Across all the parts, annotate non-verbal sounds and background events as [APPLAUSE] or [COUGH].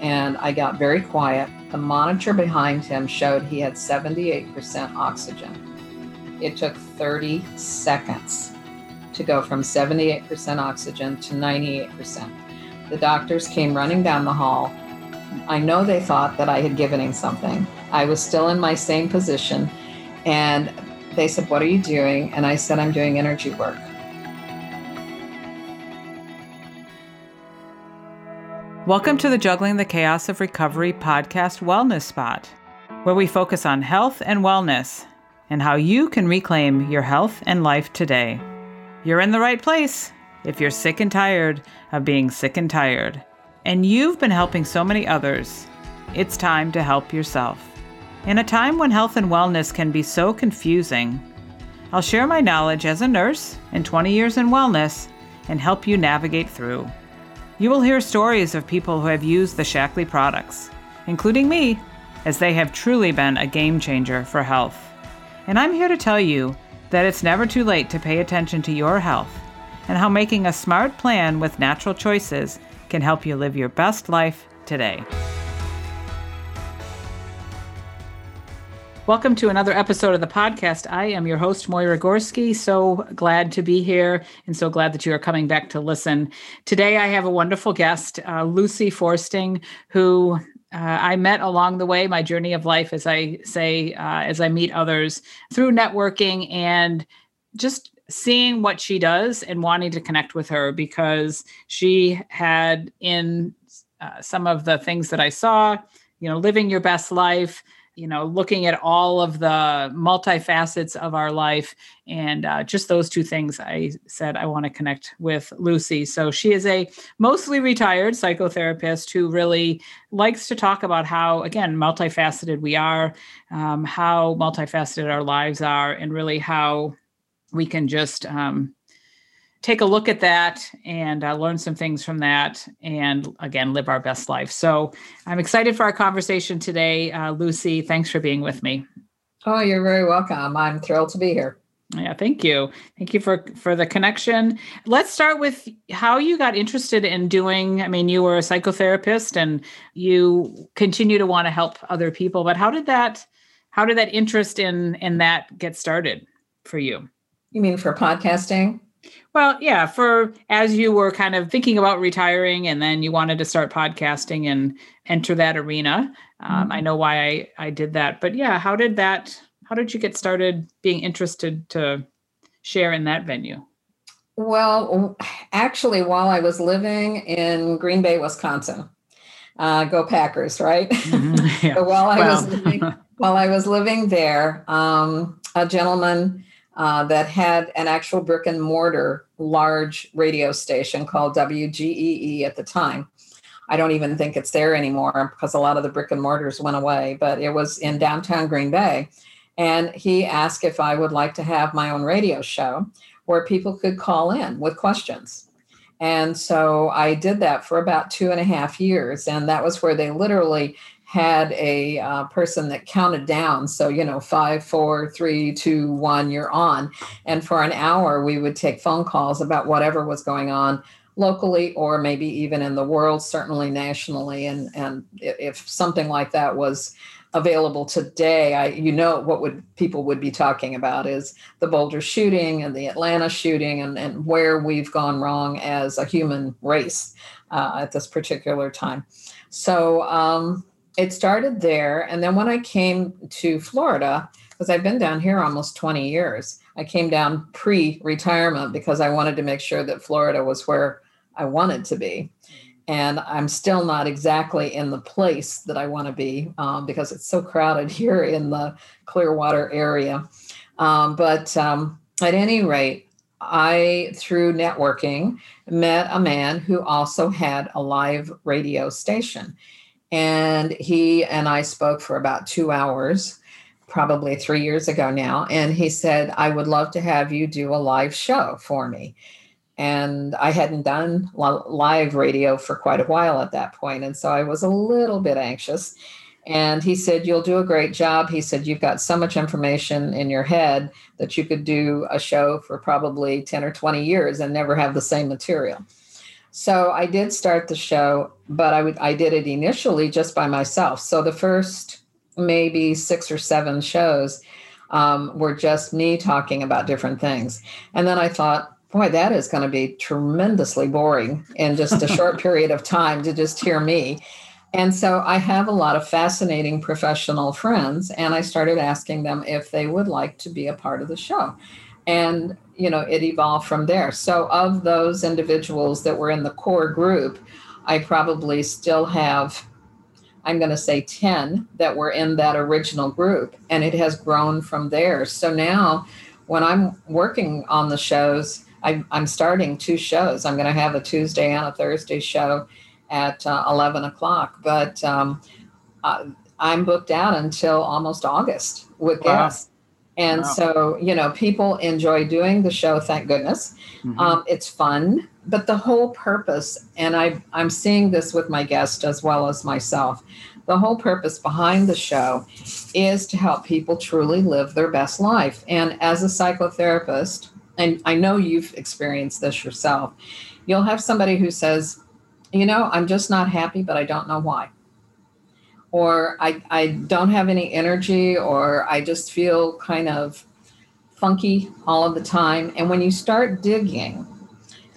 and I got very quiet. The monitor behind him showed he had 78% oxygen. It took 30 seconds to go from 78% oxygen to 98%. The doctors came running down the hall. I know they thought that I had given him something. I was still in my same position, and they said, What are you doing? And I said, I'm doing energy work. Welcome to the Juggling the Chaos of Recovery podcast Wellness Spot, where we focus on health and wellness and how you can reclaim your health and life today. You're in the right place if you're sick and tired of being sick and tired, and you've been helping so many others. It's time to help yourself. In a time when health and wellness can be so confusing, I'll share my knowledge as a nurse and 20 years in wellness and help you navigate through. You will hear stories of people who have used the Shaklee products, including me, as they have truly been a game changer for health. And I'm here to tell you that it's never too late to pay attention to your health and how making a smart plan with natural choices can help you live your best life today. Welcome to another episode of the podcast. I am your host, Moira Gorski. So glad to be here and so glad that you are coming back to listen. Today, I have a wonderful guest, uh, Lucy Forsting, who uh, I met along the way, my journey of life, as I say, uh, as I meet others through networking and just seeing what she does and wanting to connect with her because she had in uh, some of the things that I saw, you know, living your best life you know, looking at all of the multifacets of our life. And uh, just those two things, I said I want to connect with Lucy. So she is a mostly retired psychotherapist who really likes to talk about how, again, multifaceted we are, um, how multifaceted our lives are, and really how we can just um, take a look at that and uh, learn some things from that and again live our best life. So i'm excited for our conversation today. Uh, lucy thanks for being with me. Oh you're very welcome. I'm thrilled to be here. Yeah thank you. Thank you for for the connection. Let's start with how you got interested in doing i mean you were a psychotherapist and you continue to want to help other people but how did that how did that interest in in that get started for you? You mean for podcasting well, yeah, for as you were kind of thinking about retiring and then you wanted to start podcasting and enter that arena. Um, mm-hmm. I know why I, I did that. But yeah, how did that, how did you get started being interested to share in that venue? Well, actually, while I was living in Green Bay, Wisconsin, uh, go Packers, right? Mm-hmm. [LAUGHS] Yeah. so while I well. was living, [LAUGHS] while I was living there, um, a gentleman uh, that had an actual brick and mortar large radio station called WGEE at the time. I don't even think it's there anymore because a lot of the brick and mortars went away, but it was in downtown Green Bay. And he asked if I would like to have my own radio show where people could call in with questions. And so I did that for about two and a half years. And that was where they literally had a uh, person that counted down. So, you know, five, four, three, two, one, you're on. And for an hour, we would take phone calls about whatever was going on locally or maybe even in the world, certainly nationally. And, and if something like that was available today, I, you know, what would people would be talking about is the Boulder shooting and the Atlanta shooting and, and where we've gone wrong as a human race uh, at this particular time. So, um, it started there. And then when I came to Florida, because I've been down here almost 20 years, I came down pre retirement because I wanted to make sure that Florida was where I wanted to be. And I'm still not exactly in the place that I want to be um, because it's so crowded [LAUGHS] here in the Clearwater area. Um, but um, at any rate, I, through networking, met a man who also had a live radio station. And he and I spoke for about two hours, probably three years ago now. And he said, I would love to have you do a live show for me. And I hadn't done live radio for quite a while at that point, And so I was a little bit anxious. And he said, You'll do a great job. He said, You've got so much information in your head that you could do a show for probably 10 or 20 years and never have the same material. So I did start the show, but I would I did it initially just by myself. So the first maybe six or seven shows um, were just me talking about different things, and then I thought, boy, that is going to be tremendously boring in just a short [LAUGHS] period of time to just hear me. And so I have a lot of fascinating professional friends, and I started asking them if they would like to be a part of the show. And you know it evolved from there. So of those individuals that were in the core group i probably still have i'm going to say 10 that were in that original group and it has grown from there. So now when i'm working on the shows I, am starting two shows. I'm going to have a tuesday and a thursday show at uh, 11 o'clock but um, uh, i'm booked out until almost august with wow. guests and wow. so, you know, people enjoy doing the show, thank goodness. Mm-hmm. Um, it's fun, but the whole purpose, and I, I'm seeing this with my guest as well as myself, the whole purpose behind the show is to help people truly live their best life. And as a psychotherapist, and I know you've experienced this yourself, you'll have somebody who says, you know, I'm just not happy, but I don't know why or I, I don't have any energy, or I just feel kind of funky all of the time. And when you start digging,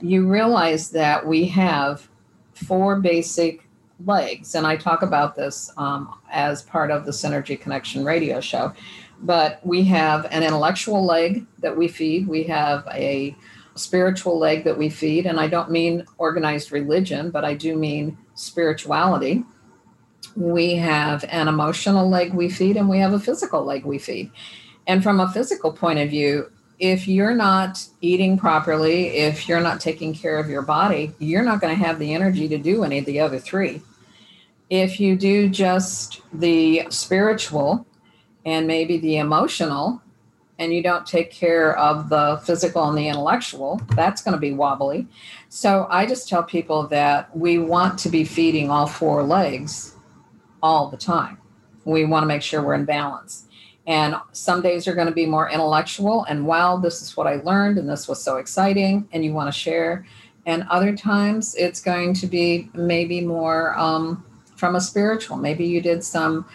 you realize that we have four basic legs. And I talk about this um, as part of the Synergy Connection radio show. But we have an intellectual leg that we feed, we have a spiritual leg that we feed. And I don't mean organized religion, but I do mean spirituality we have an emotional leg we feed and we have a physical leg we feed. And from a physical point of view, if you're not eating properly, if you're not taking care of your body, you're not going to have the energy to do any of the other three. If you do just the spiritual and maybe the emotional, and you don't take care of the physical and the intellectual, that's going to be wobbly. So I just tell people that we want to be feeding all four legs all the time. We want to make sure we're in balance. And some days are going to be more intellectual and wow, this is what I learned and this was so exciting, and you want to share. And other times it's going to be maybe more um, from a spiritual. Maybe you did some,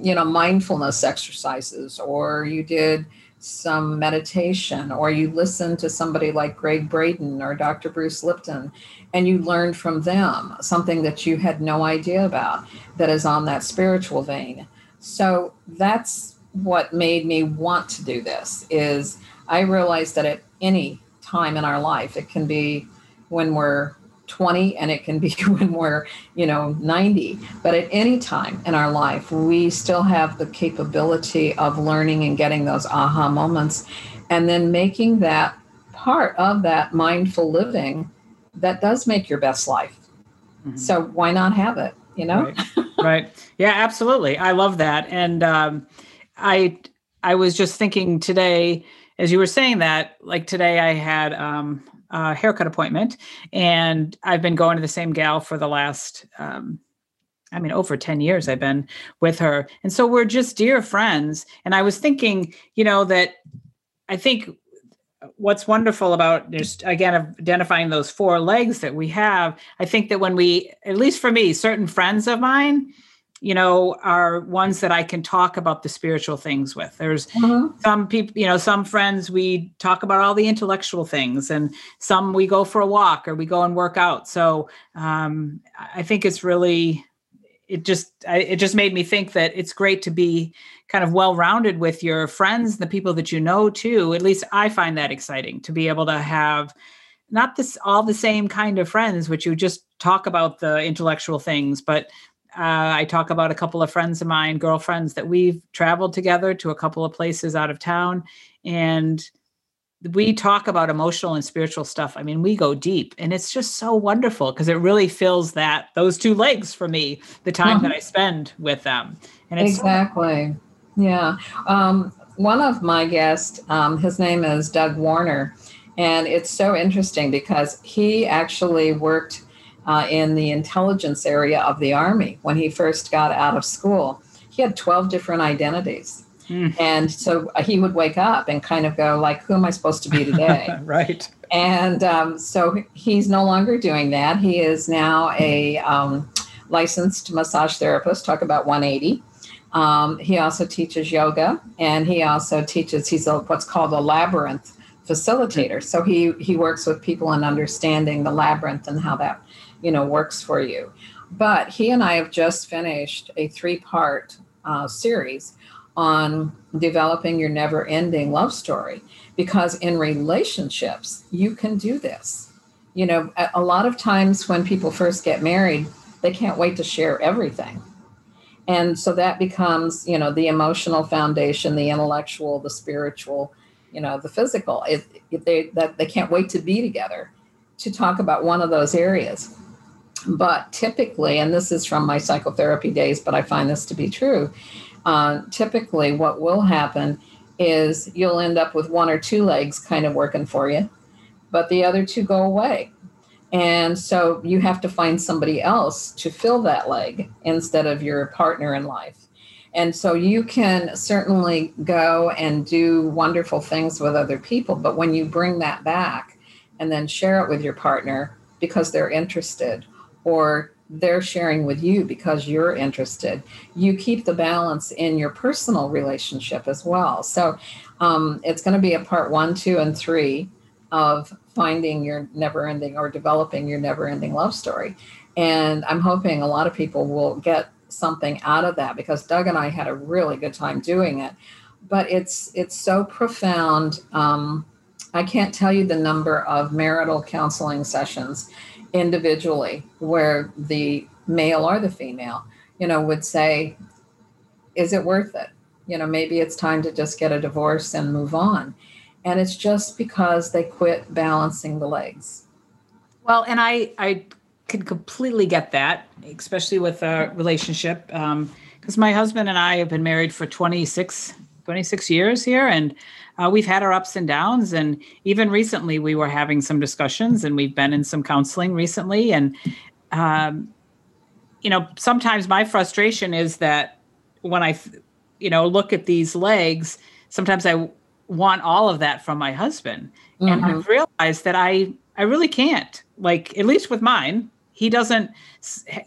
you know, mindfulness exercises or you did some meditation or you listen to somebody like Gregg Braden or Dr. Bruce Lipton and you learn from them something that you had no idea about that is on that spiritual vein. So that's what made me want to do this is I realized that at any time in our life it can be when we're 20 and it can be [LAUGHS] when we're you know 90 but at any time in our life we still have the capability of learning and getting those aha moments and then making that part of that mindful living that does make your best life mm-hmm. so why not have it you know right. right. yeah absolutely i love that and um, i i was just thinking today as you were saying that like today i had um, uh, haircut appointment, and I've been going to the same gal for the last. Um, I mean, over 10 years I've been with her. And so we're just dear friends. And I was thinking, you know, that I think what's wonderful about just again identifying those four legs that we have, I think that when we, at least for me, certain friends of mine, you know, are ones that I can talk about the spiritual things with. There's mm-hmm. some people, you know, some friends we talk about all the intellectual things, and some we go for a walk or we go and work out. So um, I think it's really, it just, I, it just made me think that it's great to be kind of well rounded with your friends, the people that you know too. At least I find that exciting to be able to have not this all the same kind of friends which you just talk about the intellectual things but uh, I talk about a couple of friends of mine, girlfriends that we've traveled together to a couple of places out of town. And we talk about emotional and spiritual stuff. I mean, we go deep and it's just so wonderful because it really fills that those two legs for me, the time that I spend with them. And exactly. Yeah. Um, one of my guests, um, his name is Doug Warner. And it's so interesting because he actually worked uh, in the intelligence area of the Army when he first got out of school. He had 12 different identities. Mm. And so uh, he would wake up and kind of go like, who am I supposed to be [LAUGHS] today? right. And um, so he's no longer doing that. He is now a um, licensed massage therapist. Talk about 180. Um, he also teaches yoga, and he also teaches. He's a, what's called a labyrinth facilitator. So he he works with people in understanding the labyrinth and how that you know works for you. But he and I have just finished a three part uh, series on developing your never ending love story because in relationships you can do this. You know a, a lot of times when people first get married they can't wait to share everything. And so that becomes you know the emotional foundation the intellectual the spiritual you know the physical. If, if they that they can't wait to be together. To talk about one of those areas but typically and this is from my psychotherapy days but i find this to be true uh, typically what will happen is you'll end up with one or two legs kind of working for you, but the other two go away. And so you have to find somebody else to fill that leg instead of your partner in life. And so you can certainly go and do wonderful things with other people, but when you bring that back and then share it with your partner because they're interested or they're sharing with you because you're interested. You keep the balance in your personal relationship as well. So um, it's going to be a part one, two, and three of finding your never ending or developing your never ending love story. And I'm hoping a lot of people will get something out of that because Doug and I had a really good time doing it. But it's it's so profound. Um, I can't tell you the number of marital counseling sessions individually where the male or the female you know would say is it worth it? You know maybe it's time to just get a divorce and move on. And it's just because they quit balancing the legs. Well and i i could completely get that especially with a relationship because um, my husband and i have been married for 26 26 years here and uh, we've had our ups and downs and even recently we were having some discussions and we've been in some counseling recently and um, you know sometimes my frustration is that when i you know look at these legs sometimes i want all of that from my husband mm-hmm. and i've realized that i i really can't like at least with mine he doesn't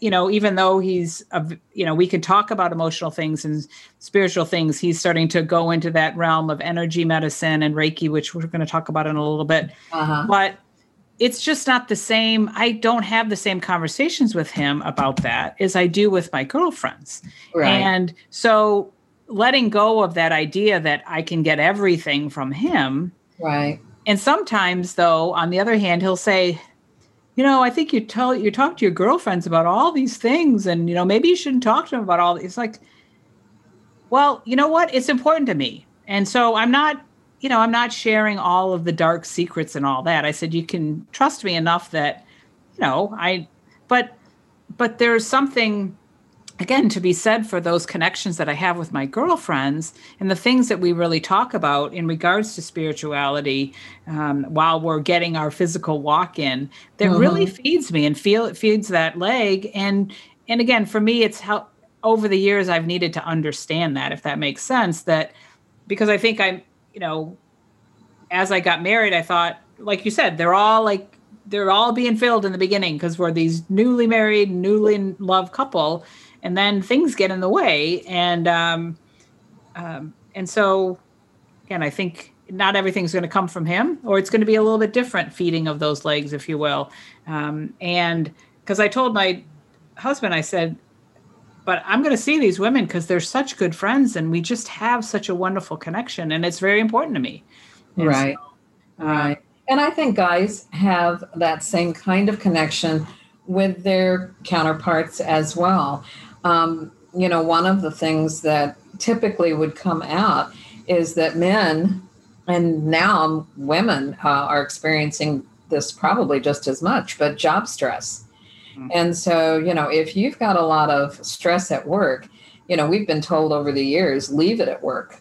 you know even though he's a, you know we can talk about emotional things and spiritual things he's starting to go into that realm of energy medicine and reiki which we're going to talk about in a little bit uh-huh. but it's just not the same i don't have the same conversations with him about that as i do with my girlfriends right. and so letting go of that idea that i can get everything from him right and sometimes though on the other hand he'll say you know, I think you tell you talk to your girlfriends about all these things, and you know, maybe you shouldn't talk to them about all. It's like, well, you know what? It's important to me, and so I'm not, you know, I'm not sharing all of the dark secrets and all that. I said you can trust me enough that, you know, I, but, but there's something again to be said for those connections that I have with my girlfriends and the things that we really talk about in regards to spirituality um, while we're getting our physical walk in that mm-hmm. really feeds me and feel it feeds that leg and and again for me it's how over the years I've needed to understand that if that makes sense that because I think I'm you know as I got married I thought like you said they're all like they're all being filled in the beginning because we're these newly married newly in love couple and then things get in the way. And um, um, and so again i think not everything's going to come from him or it's going to be a little bit different feeding of those legs if you will. Um, and because i told my husband i said but i'm going to see these women because they're such good friends and we just have such a wonderful connection and it's very important to me. And right. so, uh, right. And i think guys have that same kind of connection with their counterparts as well um, you know, one of the things that typically would come out is that men and now women uh, are experiencing this probably just as much, but job stress. Mm-hmm. And so, you know, if you've got a lot of stress at work, you know, we've been told over the years, leave it at work.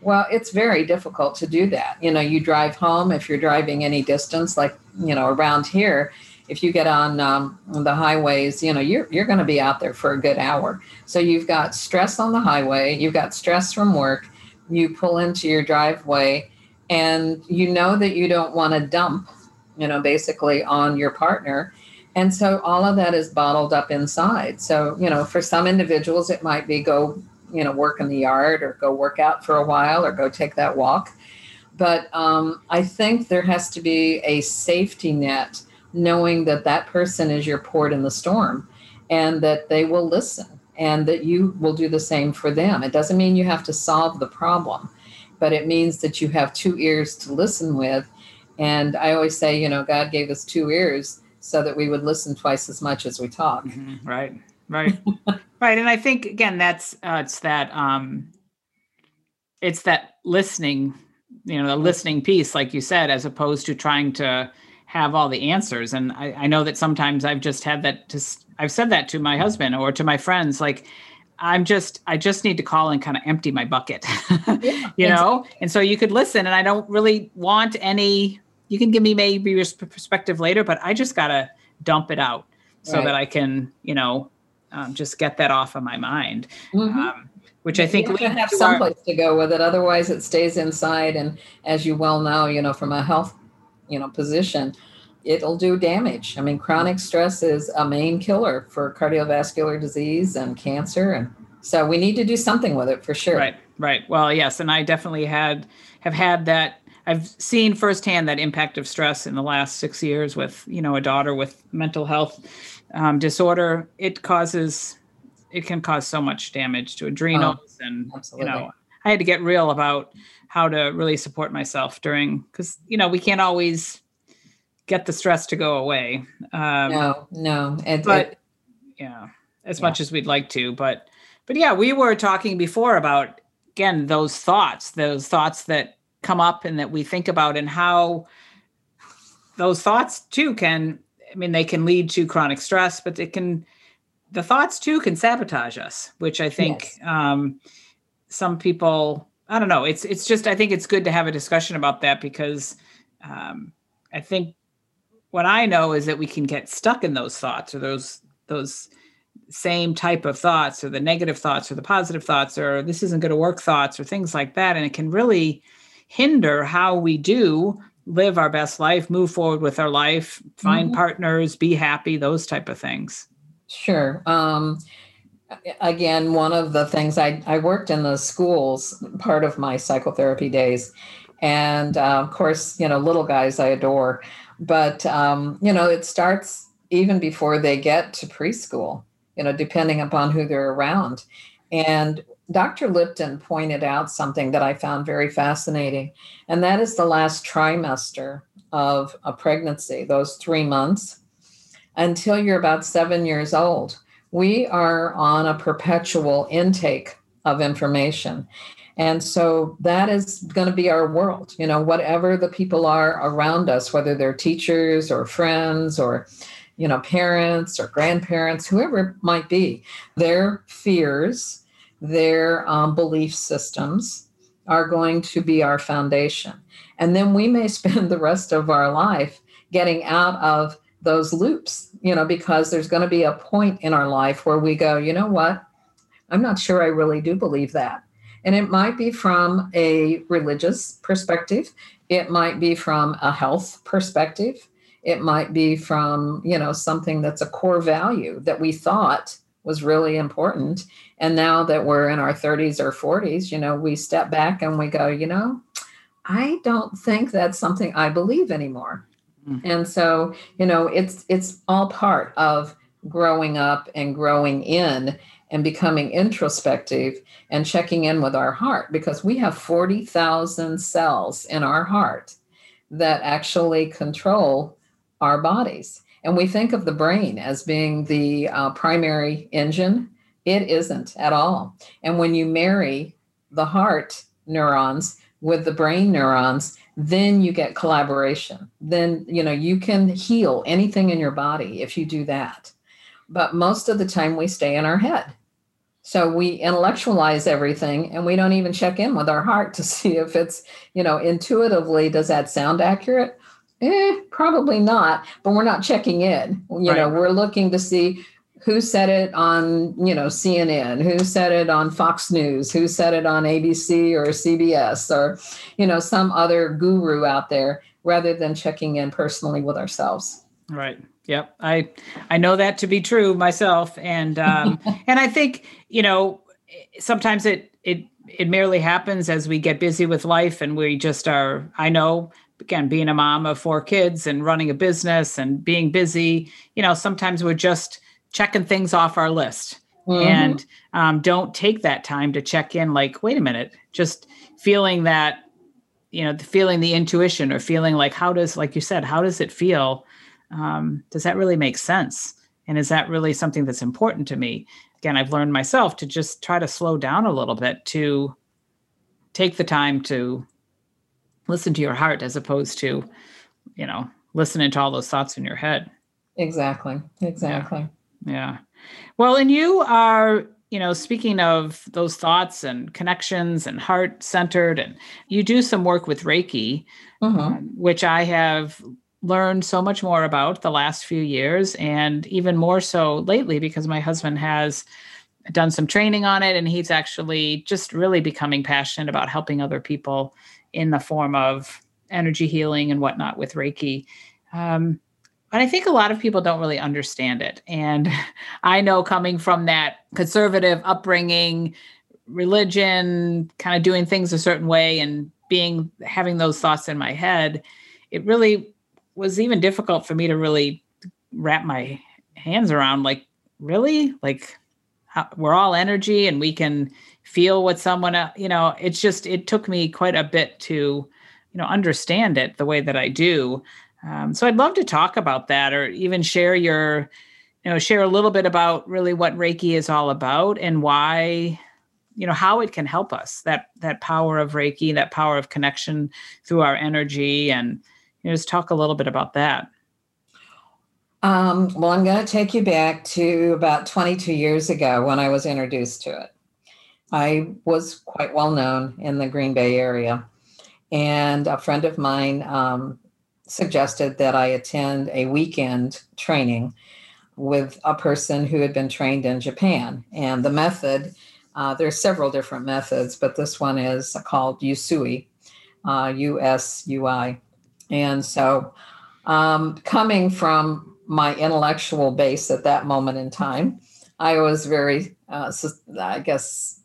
Well, it's very difficult to do that. You know, you drive home if you're driving any distance, like, you know, around here, if you get on um, the highways, you know, you're, you're going to be out there for a good hour. So you've got stress on the highway, you've got stress from work, you pull into your driveway, and you know that you don't want to dump you know, basically on your partner. And so all of that is bottled up inside. So, you know, for some individuals, it might be go, you know, work in the yard or go work out for a while or go take that walk. But um, I think there has to be a safety net knowing that that person is your port in the storm and that they will listen and that you will do the same for them. It doesn't mean you have to solve the problem, but it means that you have two ears to listen with. And I always say, you know, God gave us two ears so that we would listen twice as much as we talk. Mm-hmm. Right, right, [LAUGHS] right. And I think again, that's uh, it's that um, it's that listening, you know, the listening piece, like you said, as opposed to trying to have all the answers. And I, I know that sometimes I've just had that. Just I've said that to my husband or to my friends, like. I'm just I just need to call and kind of empty my bucket. [LAUGHS] Yeah, you know? And so you could listen and I don't really want any you can give me maybe your perspective later, but I just got to dump it out so right. that I can, you know, um, just get that off of my mind. Mm-hmm. Um, which I think we have some place to go with it. Otherwise, it stays inside. And as you well know, you know, from a health, you know, position, it'll do damage. I mean, chronic stress is a main killer for cardiovascular disease and cancer, and so we need to do something with it for sure. Right. Right. Well, yes, and I definitely had have had that I've seen firsthand that impact of stress in the last six years with you know a daughter with mental health um, disorder. It causes it can cause so much damage to adrenals oh, and absolutely. you know I had to get real about how to really support myself during because you know we can't always get the stress to go away. Um, no, no, and but it, yeah, as yeah. much as we'd like to, but but yeah, we were talking before about again those thoughts, those thoughts that come up and that we think about and how those thoughts too can i mean they can lead to chronic stress but it can the thoughts too can sabotage us which i think yes. um, some people i don't know it's it's just i think it's good to have a discussion about that because um, i think what i know is that we can get stuck in those thoughts or those those same type of thoughts or the negative thoughts or the positive thoughts or this isn't going to work thoughts or things like that and it can really hinder how we do live our best life, move forward with our life, find mm-hmm. partners, be happy, those type of things. Sure. Um, again, one of the things I, I worked in the schools part of my psychotherapy days. And uh, of course, you know, little guys I adore. But, um, you know, it starts even before they get to preschool, you know, depending upon who they're around. And Dr. Lipton pointed out something that I found very fascinating, and that is the last trimester of a pregnancy, those three months, until you're about seven years old. We are on a perpetual intake of information. And so that is going to be our world. You know, whatever the people are around us, whether they're teachers or friends or, you know, parents or grandparents, whoever it might be, their fears their um, belief systems are going to be our foundation. And then we may [LAUGHS] spend the rest of our life getting out of those loops, you know, because there's going to be a point in our life where we go, you know what? I'm not sure I really do believe that. And it might be from a religious perspective, it might be from a health perspective, it might be from, you know, something that's a core value that we thought was really important. And now that we're in our 30s or 40s, you know, we step back and we go, you know, I don't think that's something I believe anymore. Mm-hmm. And so, you know, it's it's all part of growing up and growing in and becoming introspective and checking in with our heart because we have 40,000 cells in our heart that actually control our bodies. And we think of the brain as being the uh, primary engine. It isn't at all. And when you marry the heart neurons with the brain neurons, then you get collaboration. Then, you know, you can heal anything in your body if you do that. But most of the time we stay in our head. So we intellectualize everything and we don't even check in with our heart to [LAUGHS] see if it's, you know, intuitively, does that sound accurate? Eh, probably not, but we're not checking in. You right. know, we're looking to see who said it on, you know, CNN, who said it on Fox News, who said it on ABC or CBS or, you know, some other guru out there. rather than checking in personally with ourselves. Right. Yep. I I know that to be true myself, and um, [LAUGHS] and I think you know sometimes it it it merely happens as we get busy with life, and we just are. I know again being a mom of four kids and running a business and being busy. You know, sometimes we're just checking things off our list. Mm-hmm. And um, don't take that time to check in. Like, wait a minute, just feeling that you know feeling the intuition or feeling like how does like you said how does it feel um, does that really make sense and is that really something that's important to me again i've learned myself to just try to slow down a little bit to take the time to listen to your heart as opposed to you know listening to all those thoughts in your head exactly exactly yeah, yeah. well and you are you know, speaking of those thoughts and connections and heart centered, and you do some work with Reiki, mm-hmm. um, which I have learned so much more about the last few years, and even more so lately because my husband has done some training on it, and he's actually just really becoming passionate about helping other people in the form of energy healing and whatnot with Reiki. Um, but I think a lot of people don't really understand it. And [LAUGHS] I know coming from that conservative upbringing, religion, kind of doing things a certain way and being having those thoughts in my head, it really was even difficult for me to really wrap my hands around like really like how, we're all energy and we can feel what someone you know it's just it took me quite a bit to you know understand it the way that i do um, so I'd love to talk about that or even share your, you know, share a little bit about really what Reiki is all about and why, you know, how it can help us, that that power of Reiki, that power of connection through our energy and you know, just talk a little bit about that. Um, well, I'm going to take you back to about 22 years ago when I was introduced to it. I was quite well known in the Green Bay area. And a friend of mine um, suggested that I attend a weekend training with a person who had been trained in Japan. And the method, uh, there are several different methods, but this one is called Usui, uh, U S U I. And so, um, coming from my intellectual base at that moment in time, I was very, uh, I guess,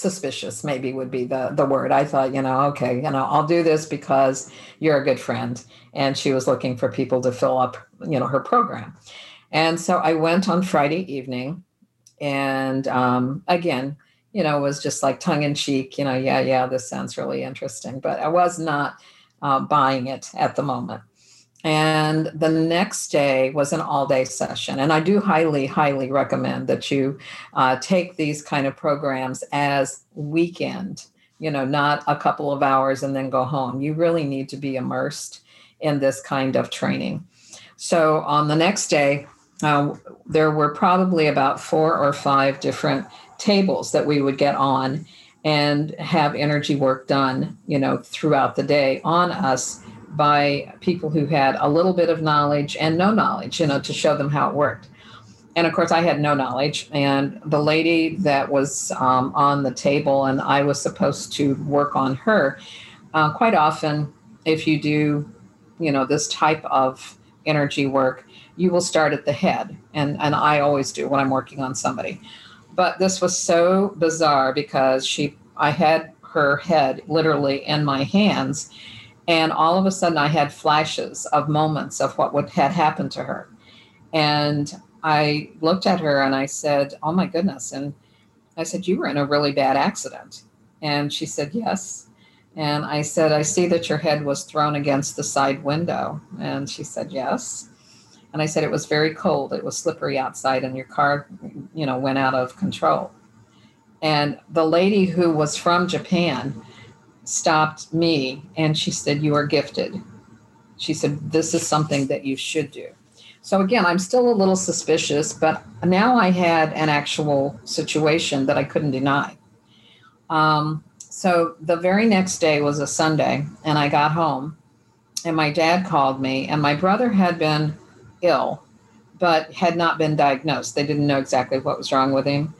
suspicious maybe would be the the word. I thought you know okay you know i'll do this because you're a good friend. And she was looking for people to fill up you know her program. And so i went on friday evening and um, again you know was just like tongue in cheek you know yeah yeah this sounds really interesting. But i was not uh, buying it at the moment and the next day was an all day session. And I do highly, highly recommend that you uh, take these kind of programs as weekend, you know, not a couple of hours and then go home. You really need to be immersed in this kind of training. So on the next day, uh, there were probably about four or five different tables that we would get on and have energy work done, you know, throughout the day on us by people who had a little bit of knowledge and no knowledge, you know, to show them how it worked. And of course, I had no knowledge. And the lady that was um, on the table, and I was supposed to work on her. Uh, quite often, if you do, you know, this type of energy work, you will start at the head. And, and I always do when I'm working on somebody. But this was so bizarre because she, I had her head literally in my hands and all of a sudden i had flashes of moments of what would had happened to her. And i looked at her and i said oh my goodness. And i said you were in a really bad accident. And she said yes. And i said i see that your head was thrown against the side window. And she said yes. And i said it was very cold. It was slippery outside and your car you know went out of control. And the lady who was from japan stopped me and she said, You are gifted. She said, This is something that you should do. So again, I'm still a little suspicious, but now I had an actual situation that I couldn't deny. Um, so the very next day was a Sunday, and I got home, and my dad called me, and my brother had been ill, but had not been diagnosed. They didn't know exactly what was wrong with him.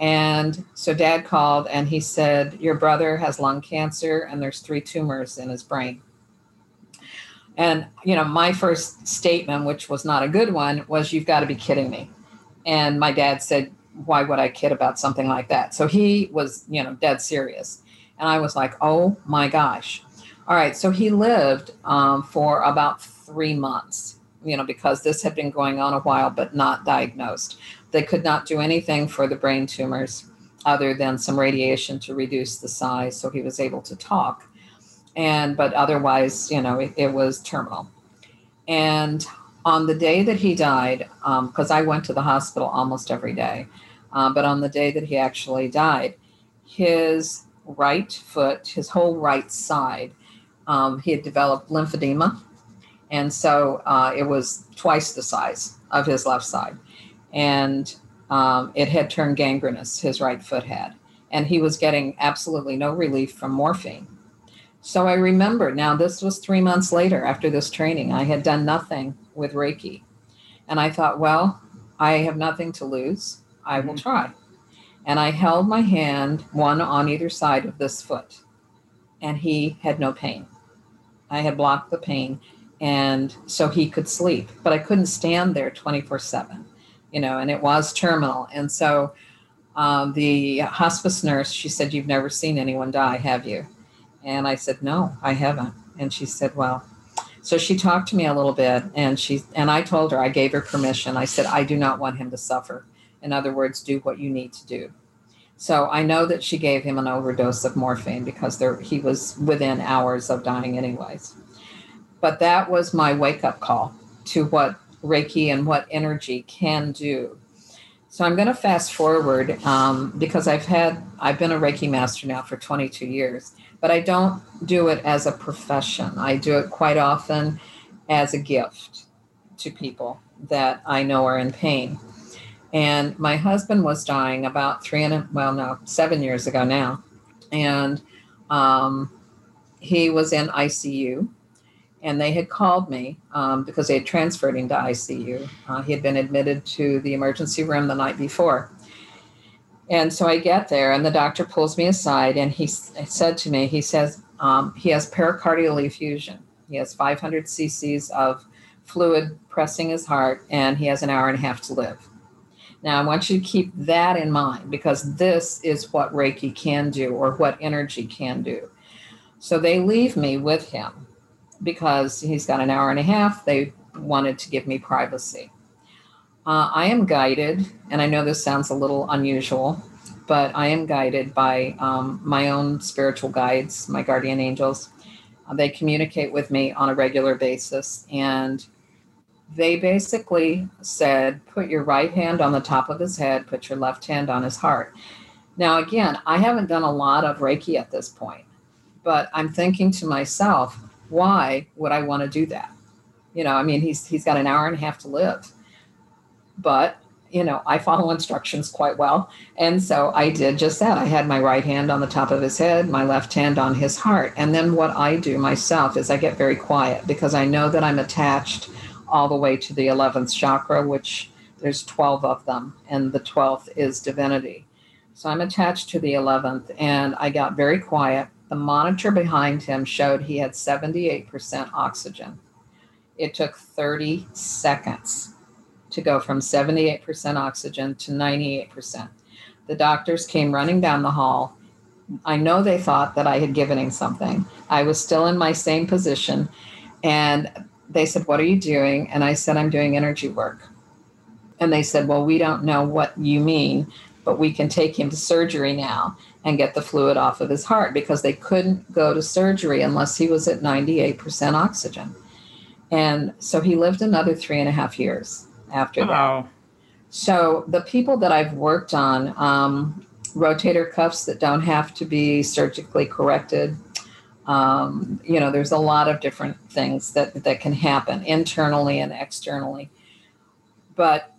And so dad called and he said, Your brother has lung cancer and there's three tumors in his brain. And, you know, my first statement, which was not a good one, was, You've got to be kidding me. And my dad said, Why would I kid about something like that? So he was, you know, dead serious. And I was like, Oh my gosh. All right. So he lived um, for about three months, you know, because this had been going on a while, but not diagnosed. They could not do anything for the brain tumors other than some radiation to reduce the size. So he was able to talk. And, but otherwise, you know, it, it was terminal. And on the day that he died, because um, I went to the hospital almost every day, uh, but on the day that he actually died, his right foot, his whole right side, um, he had developed lymphedema. And so uh, it was twice the size of his left side. And um, it had turned gangrenous, his right foot had. And he was getting absolutely no relief from morphine. So I remember now, this was three months later after this training. I had done nothing with Reiki. And I thought, well, I have nothing to lose. I will mm-hmm. try. And I held my hand, one on either side of this foot, and he had no pain. I had blocked the pain, and so he could sleep, but I couldn't stand there 24 7 you know, and it was terminal. And so um, the hospice nurse, she said, You've never seen anyone die, have you? And I said, No, I haven't. And she said, Well, so she talked to me a little bit and she and I told her, I gave her permission. I said, I do not want him to suffer. In other words, do what you need to do. So I know that she gave him an overdose of morphine because there he was within hours of dying anyways. But that was my wake up call to what Reiki and what energy can do. So I'm going to fast forward um, because I've had I've been a Reiki master now for 22 years, but I don't do it as a profession. I do it quite often as a gift to people that I know are in pain. And my husband was dying about three and a, well, no, seven years ago now, and um, he was in ICU and they had called me um, because they had transferred him to ICU. Uh, he had been admitted to the emergency room the night before. And so I get there, and the doctor pulls me aside, and he said to me, he says, um, he has pericardial effusion. He has 500 cc's of fluid pressing his heart, and he has an hour and a half to live. Now, I want you to keep that in mind because this is what Reiki can do or what energy can do. So they leave me with him because he's got an hour and a half. They wanted to give me privacy. Uh, I am guided, and I know this sounds a little unusual, but I am guided by um, my own spiritual guides, my guardian angels. Uh, they communicate with me on a regular basis, and they basically said, Put your right hand on the top of his head, put your left hand on his heart. Now, again, I haven't done a lot of Reiki at this point, but I'm thinking to myself, why would I want to do that? You know, I mean, he's he's got an hour and a half to live, but you know, I follow instructions quite well, and so I did just that. I had my right hand on the top of his head, my left hand on his heart, and then what I do myself is I get very quiet because I know that I'm attached all the way to the 11th chakra, which there's 12 of them, and the 12th is divinity. So I'm attached to the 11th, and I got very quiet the monitor behind him showed he had 78% oxygen. It took 30 seconds to go from 78% oxygen to 98%. The doctors came running down the hall. I know they thought that I had given him something. I was still in my same position. And they said, What are you doing? And I said, I'm doing energy work. And they said, Well, we don't know what you mean, but we can take him to surgery now and get the fluid off of his heart because they couldn't go to surgery unless he was at 98% oxygen. And so he lived another three and a half years after wow. that. So the people that I've worked on, um, rotator cuffs that don't have to be surgically corrected. Um, you know, there's a lot of different things that, that can happen internally and externally. But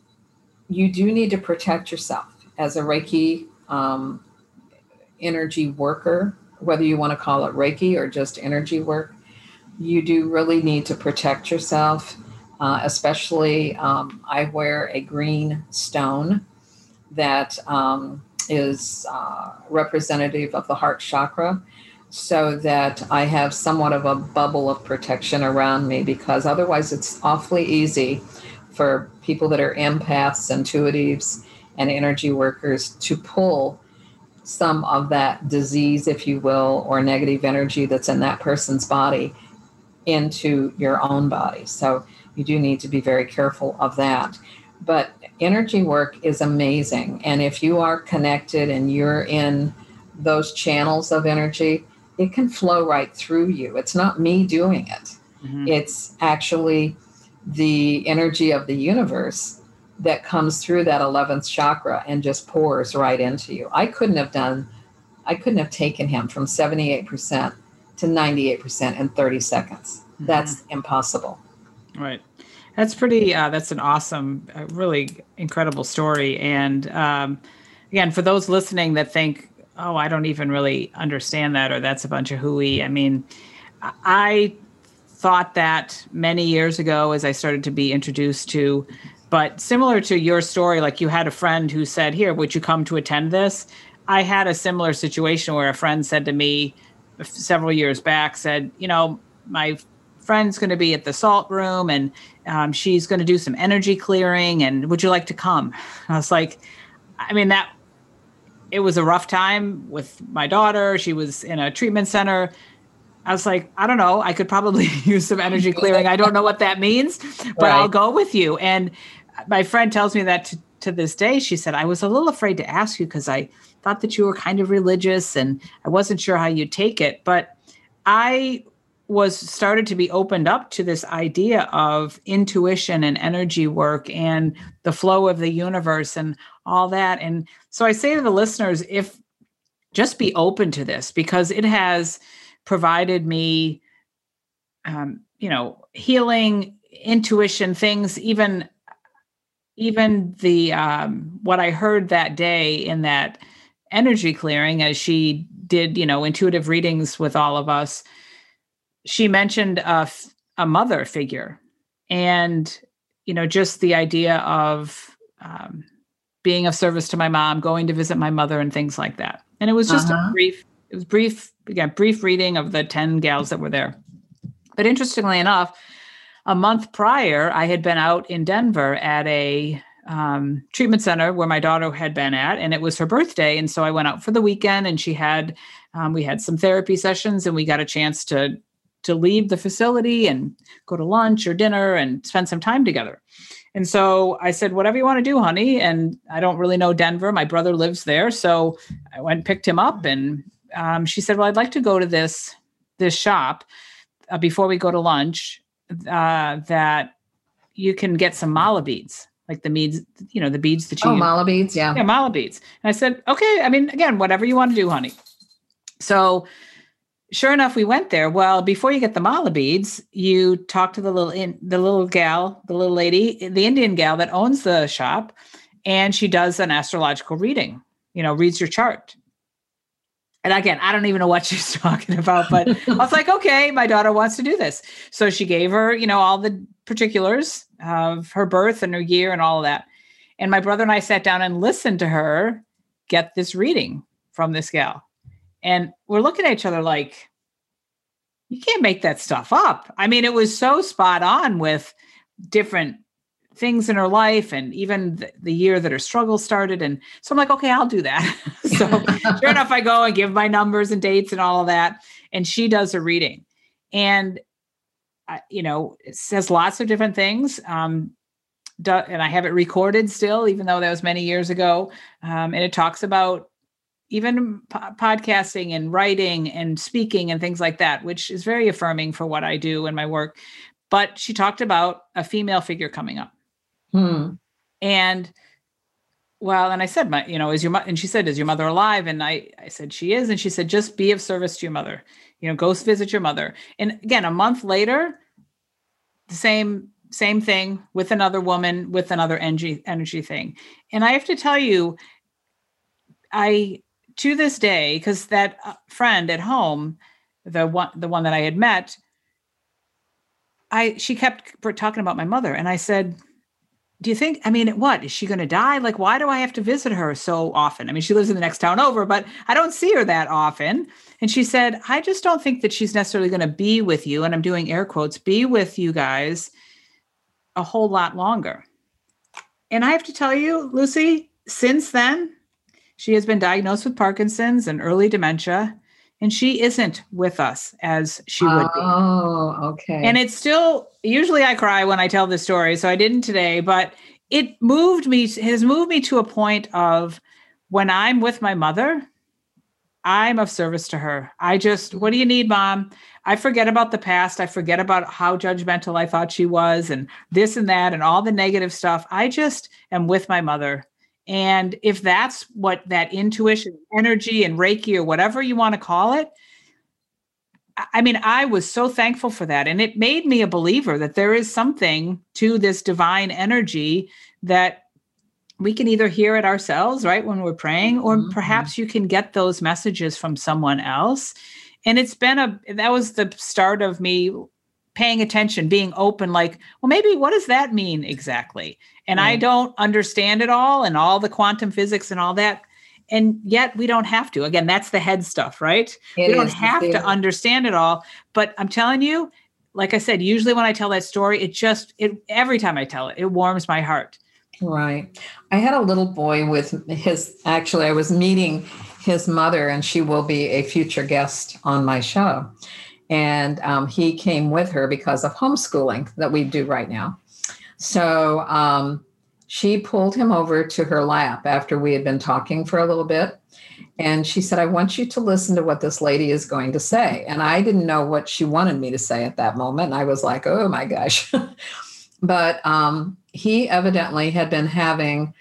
you do need to protect yourself as a Reiki um, energy worker, whether you want to call it Reiki or just energy work, you do really need to protect yourself. Uh, especially, um, I wear a green stone that um, is uh, representative of the heart chakra. so that I have somewhat of a bubble of protection around me because otherwise it's awfully easy for people that are empaths, intuitives, and energy workers to pull some of that disease, if you will, or negative energy that's in that person's body into your own body. So you do need to be very careful of that. But energy work is amazing. And if you are connected and you're in those channels of energy, it can flow right through you. It's not me doing it, mm-hmm. it's actually the energy of the universe that comes through that 11th chakra and just pours right into you. I couldn't have done, I couldn't have taken him from 78% to 98% in 30 seconds. Mm-hmm. That's impossible. Right. That's pretty, uh, that's an awesome, uh, really incredible story. And um, again, for those listening that think, oh, I don't even really understand that, or that's a bunch of hooey. I mean, I thought that many years ago as I started to be introduced to, but similar to your story, like you had a friend who said, Here, would you come to attend this? I had a similar situation where a friend said to me several years back, said, You know, my friend's going to be at the salt room and um, she's going to do some energy clearing. And would you like to come? [LAUGHS] I was like, I mean, that it was a rough time with my daughter. She was in a treatment center. I was like, I don't know. I could probably [LAUGHS] use some energy [LAUGHS] clearing. I don't know what that means, but right. I'll go with you. And my friend tells me that to, to this day. She said, I was a little afraid to ask you because I thought that you were kind of religious and I wasn't sure how you'd take it. But I was started to be opened up to this idea of intuition and energy work and the flow of the universe and all that. And so I say to the listeners, if just be open to this because it has provided me, um, you know, healing, intuition, things, even even the um, what I heard that day in that energy clearing as she did, you know, intuitive readings with all of us she mentioned a, a mother figure. And you know just the idea of um, being of service to my mom going to visit my mother and things like that. And it was just uh-huh. a brief it was brief again brief reading of the 10 gals that were there. But interestingly enough a month prior i had been out in denver at a um, treatment center where my daughter had been at and it was her birthday and so i went out for the weekend and she had um, we had some therapy sessions and we got a chance to to leave the facility and go to lunch or dinner and spend some time together. And so I said, whatever you want to do, honey. And I don't really know Denver. My brother lives there. So I went picked him up. And um, she said, well, I'd like to go to this, this shop uh, before we go to lunch uh, that you can get some mala beads, like the beads, you know, the beads that you. Oh, mala beads. Yeah. Yeah. Mala beads. And I said, okay. I mean, again, whatever you want to do, honey. So sure enough, we went there. Well, before you get the mala beads, you talk to the little in, the little gal, the little lady, the Indian gal that owns the shop, and she does an astrological reading. You know, reads your chart. And again, I don't even know what [LAUGHS] she's talking about, but [LAUGHS] I was like, okay, my daughter wants to do this. So she gave her, you know, all the particulars of her birth and her year and all of that. And my brother and I sat down and listened to her get this reading from this gal. And we're looking at each other like, you can't make that stuff up. I mean, it was so spot on with different things in her life and even the, the, year that her struggle started. And so I'm like, okay, I'll do that. [LAUGHS] so sure [LAUGHS] enough, I go and give my numbers and dates and all of that. And she does a reading. And, I, you know, it says lots of different things. Um, and I have it recorded still, even though that was many years ago. Um, and it talks about even po- podcasting and writing and speaking and things like that, which is very affirming for what I do and my work. But she talked about a female figure coming up. Hmm. And well, and I said, my, you know, is your mother, and she said, is your mother alive? And I, I said, she is. And she said, just be of service to your mother, you know, go visit your mother. And again, a month later, the same, same thing with another woman with another energy, energy thing. And I have to tell you, I, to this day, because that uh, friend at home, the one the one that I had met, I she kept talking about my mother, and I said, do you think, I mean, what is she going to die? Like, why do I have to visit her so often? I mean, she lives in the next town over, but I don't see her that often. And she said, I just don't think that she's necessarily going to be with you. And I'm doing air quotes, be with you guys a whole lot longer. And I have to tell you, Lucy, since then, she has been diagnosed with Parkinson's and early dementia and she isn't with us as she would be. Oh, okay. And it's still usually I cry when I tell this story, so I didn't today, but it moved me has moved me to a point of when I'm with my mother, I'm of service to her. I just, what do you need, mom? I forget about the past. I forget about how judgmental I thought she was and this and that and all the negative stuff. I just am with my mother and if that's what that intuition, energy, and Reiki, or whatever you want to call it, I mean, I was so thankful for that. And it made me a believer that there is something to this divine energy that we can either hear it ourselves, right, when we're praying, or mm-hmm. perhaps you can get those messages from someone else. And it's been a, that was the start of me paying attention, being open, like, well, maybe what does that mean exactly? And I don't understand it all and all the quantum physics and all that. And yet we don't have to. Again, that's the head stuff, right? It we don't have to understand it all. But I'm telling you, like I said, usually when I tell that story, it just it every time I tell it, it warms my heart. Right. I had a little boy with his actually I was meeting his mother and she will be a future guest on my show and um, he came with her because of homeschooling that we do right now. So um, she pulled him over to her lap after we had been talking for a little bit. And she said, I want you to listen to what this lady is going to say. And I didn't know what she wanted me to say at that moment. I was like, oh my gosh. [LAUGHS] but um, he evidently had been having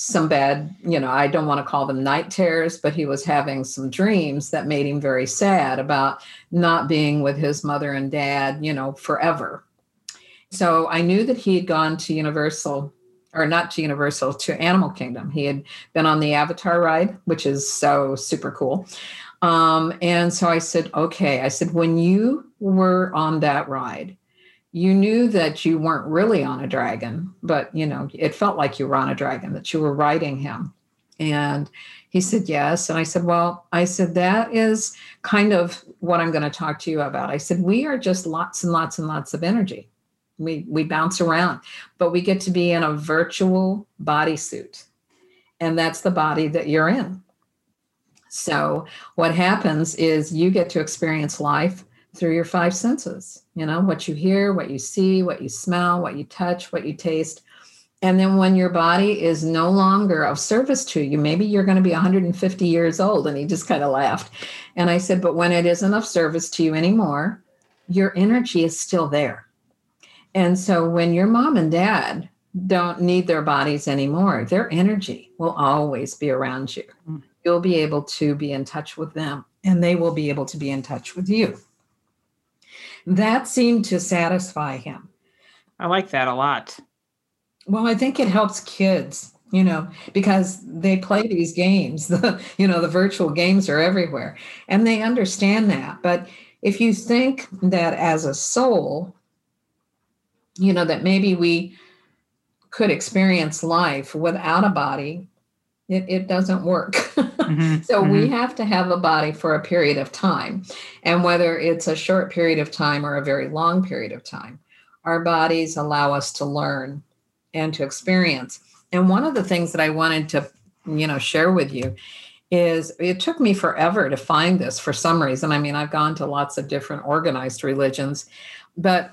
some bad, you know, I don't want to call them night terrors, but he was having some dreams that made him very sad about not being with his mother and dad, you know, forever. So I knew that he had gone to Universal, or not to Universal, to Animal Kingdom. He had been on the Avatar ride, which is so super cool. Um, and so I said, okay, I said, when you were on that ride, you knew that you weren't really on a dragon, but you know, it felt like you were on a dragon, that you were riding him. And he said, Yes. And I said, Well, I said, that is kind of what I'm going to talk to you about. I said, We are just lots and lots and lots of energy. We we bounce around, but we get to be in a virtual bodysuit. And that's the body that you're in. So what happens is you get to experience life through your five senses you know what you hear what you see what you smell what you touch what you taste. And then when your body is no longer of service to you maybe you're going to be 150 years old and he just kind of laughed. And i said but when it isn't of service to you anymore your energy is still there. And so when your mom and dad don't need their bodies anymore their energy will always be around you. Mm. you'll be able to be in touch with them and they will be able to be in touch with you that seemed to satisfy him. I like that a lot. Well, I think it helps kids, you know, because they play these games. [LAUGHS] The, you know, the virtual games are everywhere and they understand that. But if you think that as a soul, you know, that maybe we could experience life without a body, it, it doesn't work. Mm-hmm. [LAUGHS] so mm-hmm. we have to have a body for a period of time. And whether it's a short period of time or a very long period of time, our bodies allow us to learn and to experience. And one of the things that I wanted to, you know, share with you is it took me forever to find this for some reason. I mean, I've gone to lots of different organized religions, but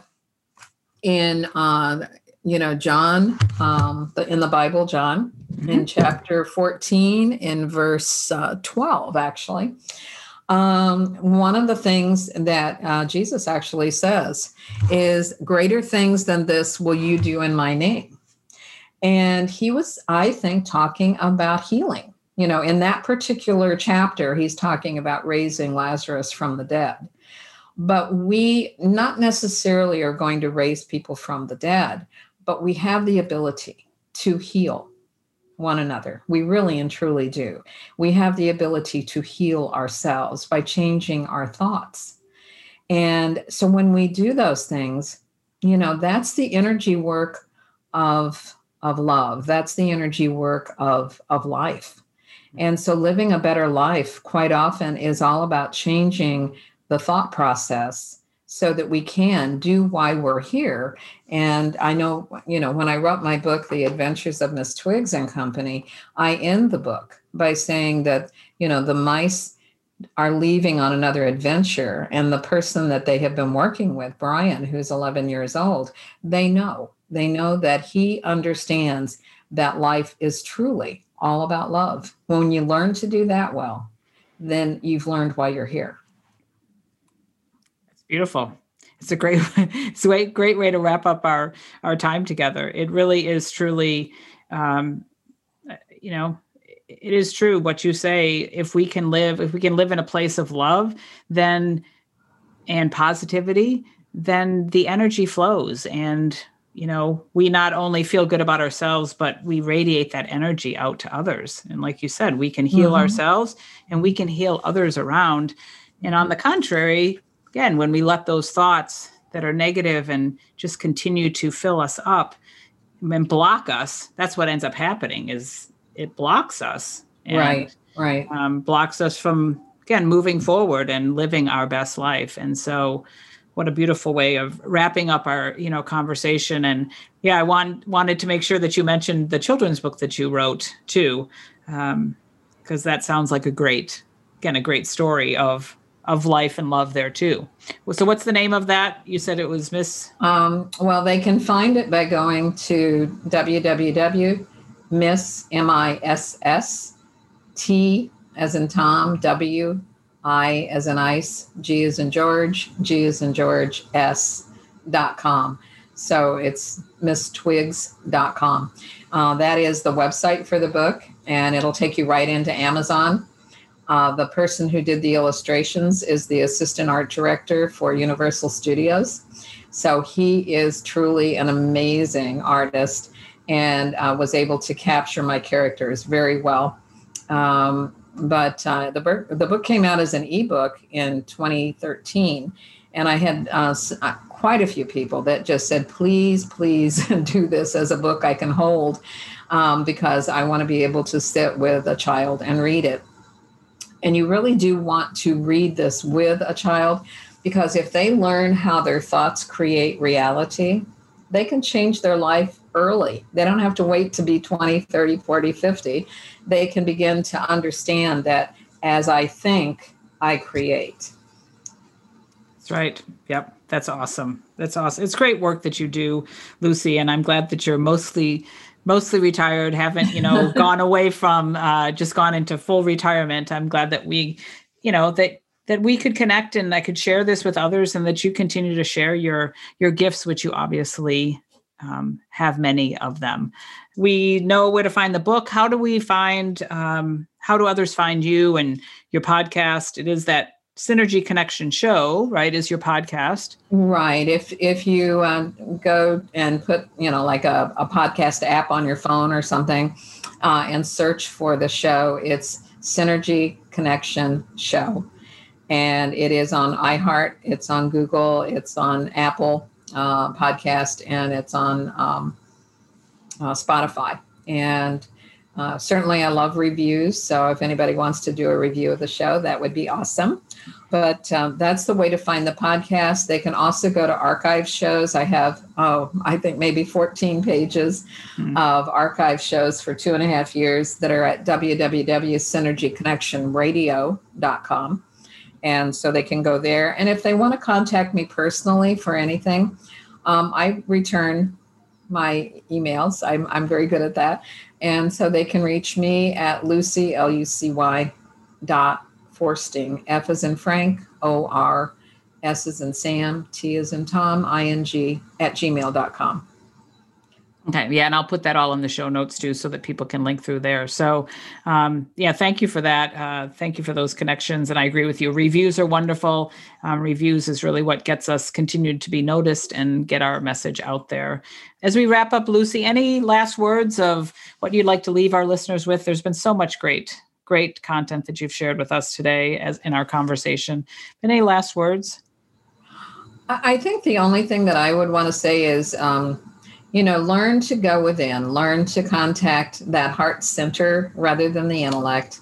in uh, you know, John, um, in the Bible, John, mm-hmm. in chapter 14, in verse uh, 12, actually. Um, one of the things that uh, Jesus actually says is, Greater things than this will you do in my name. And he was, I think, talking about healing. You know, in that particular chapter, he's talking about raising Lazarus from the dead. But we not necessarily are going to raise people from the dead, but we have the ability to heal one another. We really and truly do. We have the ability to heal ourselves by changing our thoughts. And so when we do those things, you know, that's the energy work of of love. That's the energy work of, of life. And so living a better life quite often is all about changing the thought process so that we can do why we're here. And I know, you know, when I wrote my book, The Adventures of Miss Twiggs and Company, I end the book by saying that, you know, the mice are leaving on another adventure and the person that they have been working with, Brian, who's 11 years old, they know. They know that he understands that life is truly all about love. When you learn to do that well, then you've learned why you're here. It's beautiful. It's a great, [LAUGHS] it's a great way to wrap up our our time together. It really is truly, um, you know, it is true what you say. If we can live, if we can live in a place of love, then and positivity, then the energy flows and you know, we not only feel good about ourselves, but we radiate that energy out to others. And like you said, we can heal mm-hmm. ourselves and we can heal others around. And on the contrary, again, when we let those thoughts that are negative and just continue to fill us up and block us, that's what ends up happening is it blocks us. And, right. Right. Um, blocks us from again moving forward and living our best life. And so what a beautiful way of wrapping up our you know conversation and yeah i want wanted to make sure that you mentioned the children's book that you wrote too because um, that sounds like a great again a great story of of life and love there too so what's the name of that you said it was miss um, well they can find it by going to www miss m-i-s-s t as in tom w I as in ice, G as in George, G as in George, S dot com. So it's misstwiggs.com. Uh, that is the website for the book, and it'll take you right into Amazon. Uh, the person who did the illustrations is the assistant art director for Universal Studios. So he is truly an amazing artist and uh, was able to capture my characters very well. Um, but uh, the, book, the book came out as an ebook in 2013 and i had uh, uh, quite a few people that just said please please [LAUGHS] do this as a book i can hold um, because i want to be able to sit with a child and read it and you really do want to read this with a child because if they learn how their thoughts create reality they can change their life early. They don't have to wait to be 20, 30, 40, 50. They can begin to understand that as I think, I create. That's right. Yep. That's awesome. That's awesome. It's great work that you do, Lucy, and I'm glad that you're mostly mostly retired, haven't, you know, [LAUGHS] gone away from uh, just gone into full retirement. I'm glad that we, you know, that that we could connect and I could share this with others and that you continue to share your your gifts, which you obviously um, have many of them. We know where to find the book. How do we find, um, how do others find you and your podcast? It is that Synergy Connection Show, right? Is your podcast. Right. If if you uh, go and put, you know, like a, a podcast app on your phone or something uh, and search for the show, it's Synergy Connection Show. And it is on iHeart, it's on Google, it's on Apple uh, podcast, and it's on um, uh, Spotify. And uh, certainly, I love reviews. So if anybody wants to do a review of the show, that would be awesome. But um, that's the way to find the podcast. They can also go to archive shows. I have, oh, I think maybe 14 pages mm-hmm. of archive shows for two and a half years that are at www.synergyconnectionradio.com and so they can go there. And if they want to contact me personally for anything, um, I return my emails. I'm, I'm very good at that. And so they can reach me at Lucy, L U C Y dot Forsting, F is in Frank, O R, S is in Sam, T is in Tom, I N G at gmail.com. Okay, yeah, and I'll put that all in the show notes too, so that people can link through there. So, um, yeah, thank you for that. Uh, thank you for those connections, and I agree with you. Reviews are wonderful. Um, reviews is really what gets us continued to be noticed and get our message out there. As we wrap up, Lucy, any last words of what you'd like to leave our listeners with? There's been so much great, great content that you've shared with us today, as in our conversation. Any last words? I think the only thing that I would want to say is. Um, you know, learn to go within, learn to contact that heart center rather than the intellect,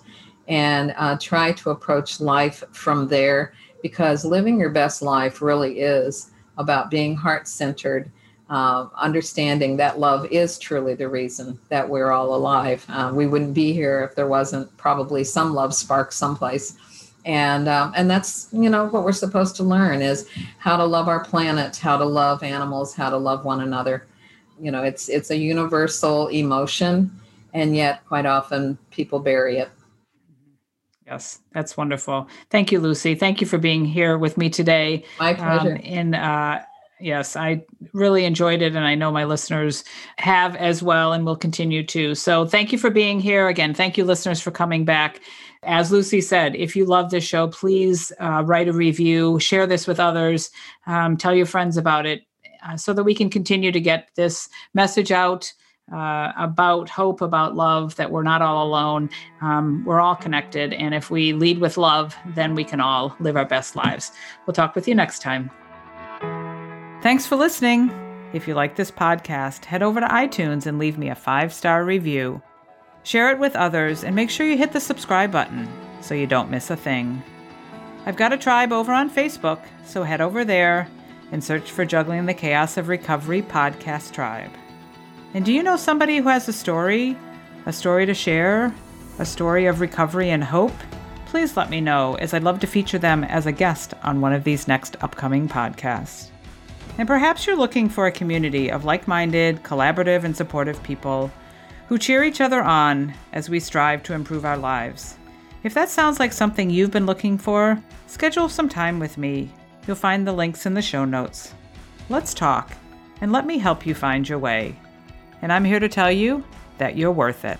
and uh, try to approach life from there because living your best life really is about being heart centered. Uh, understanding that love is truly the reason that we're all alive. Uh, we wouldn't be here if there wasn't probably some love spark someplace. And um, and that's you know what we're supposed to learn is how to love our planet how to love animals how to love one another. You know it's it's a universal emotion and yet quite often people bury it. Yes that's wonderful. Thank you lucy. Thank you for being here with me today. My pleasure. Um, in uh yes i really enjoyed it and i know my listeners have as well and will continue to so thank you for being here again thank you listeners for coming back as Lucy said, if you love this show, please uh, write a review, share this with others, um, tell your friends about it uh, so that we can continue to get this message out uh, about hope, about love, that we're not all alone. Um, we're all connected. And if we lead with love, then we can all live our best lives. We'll talk with you next time. Thanks for listening. If you like this podcast, head over to iTunes and leave me a five star review. Share it with others and make sure you hit the subscribe button so you don't miss a thing. I've got a tribe over on Facebook, so head over there and search for Juggling the Chaos of Recovery Podcast Tribe. And do you know somebody who has a story, a story to share, a story of recovery and hope? Please let me know, as I'd love to feature them as a guest on one of these next upcoming podcasts. And perhaps you're looking for a community of like minded, collaborative, and supportive people who cheer each other on as we strive to improve our lives. If that sounds like something you've been looking for, schedule some time with me. You'll find the links in the show notes. Let's talk, and let me help you find your way. And I'm here to tell you that you're worth it.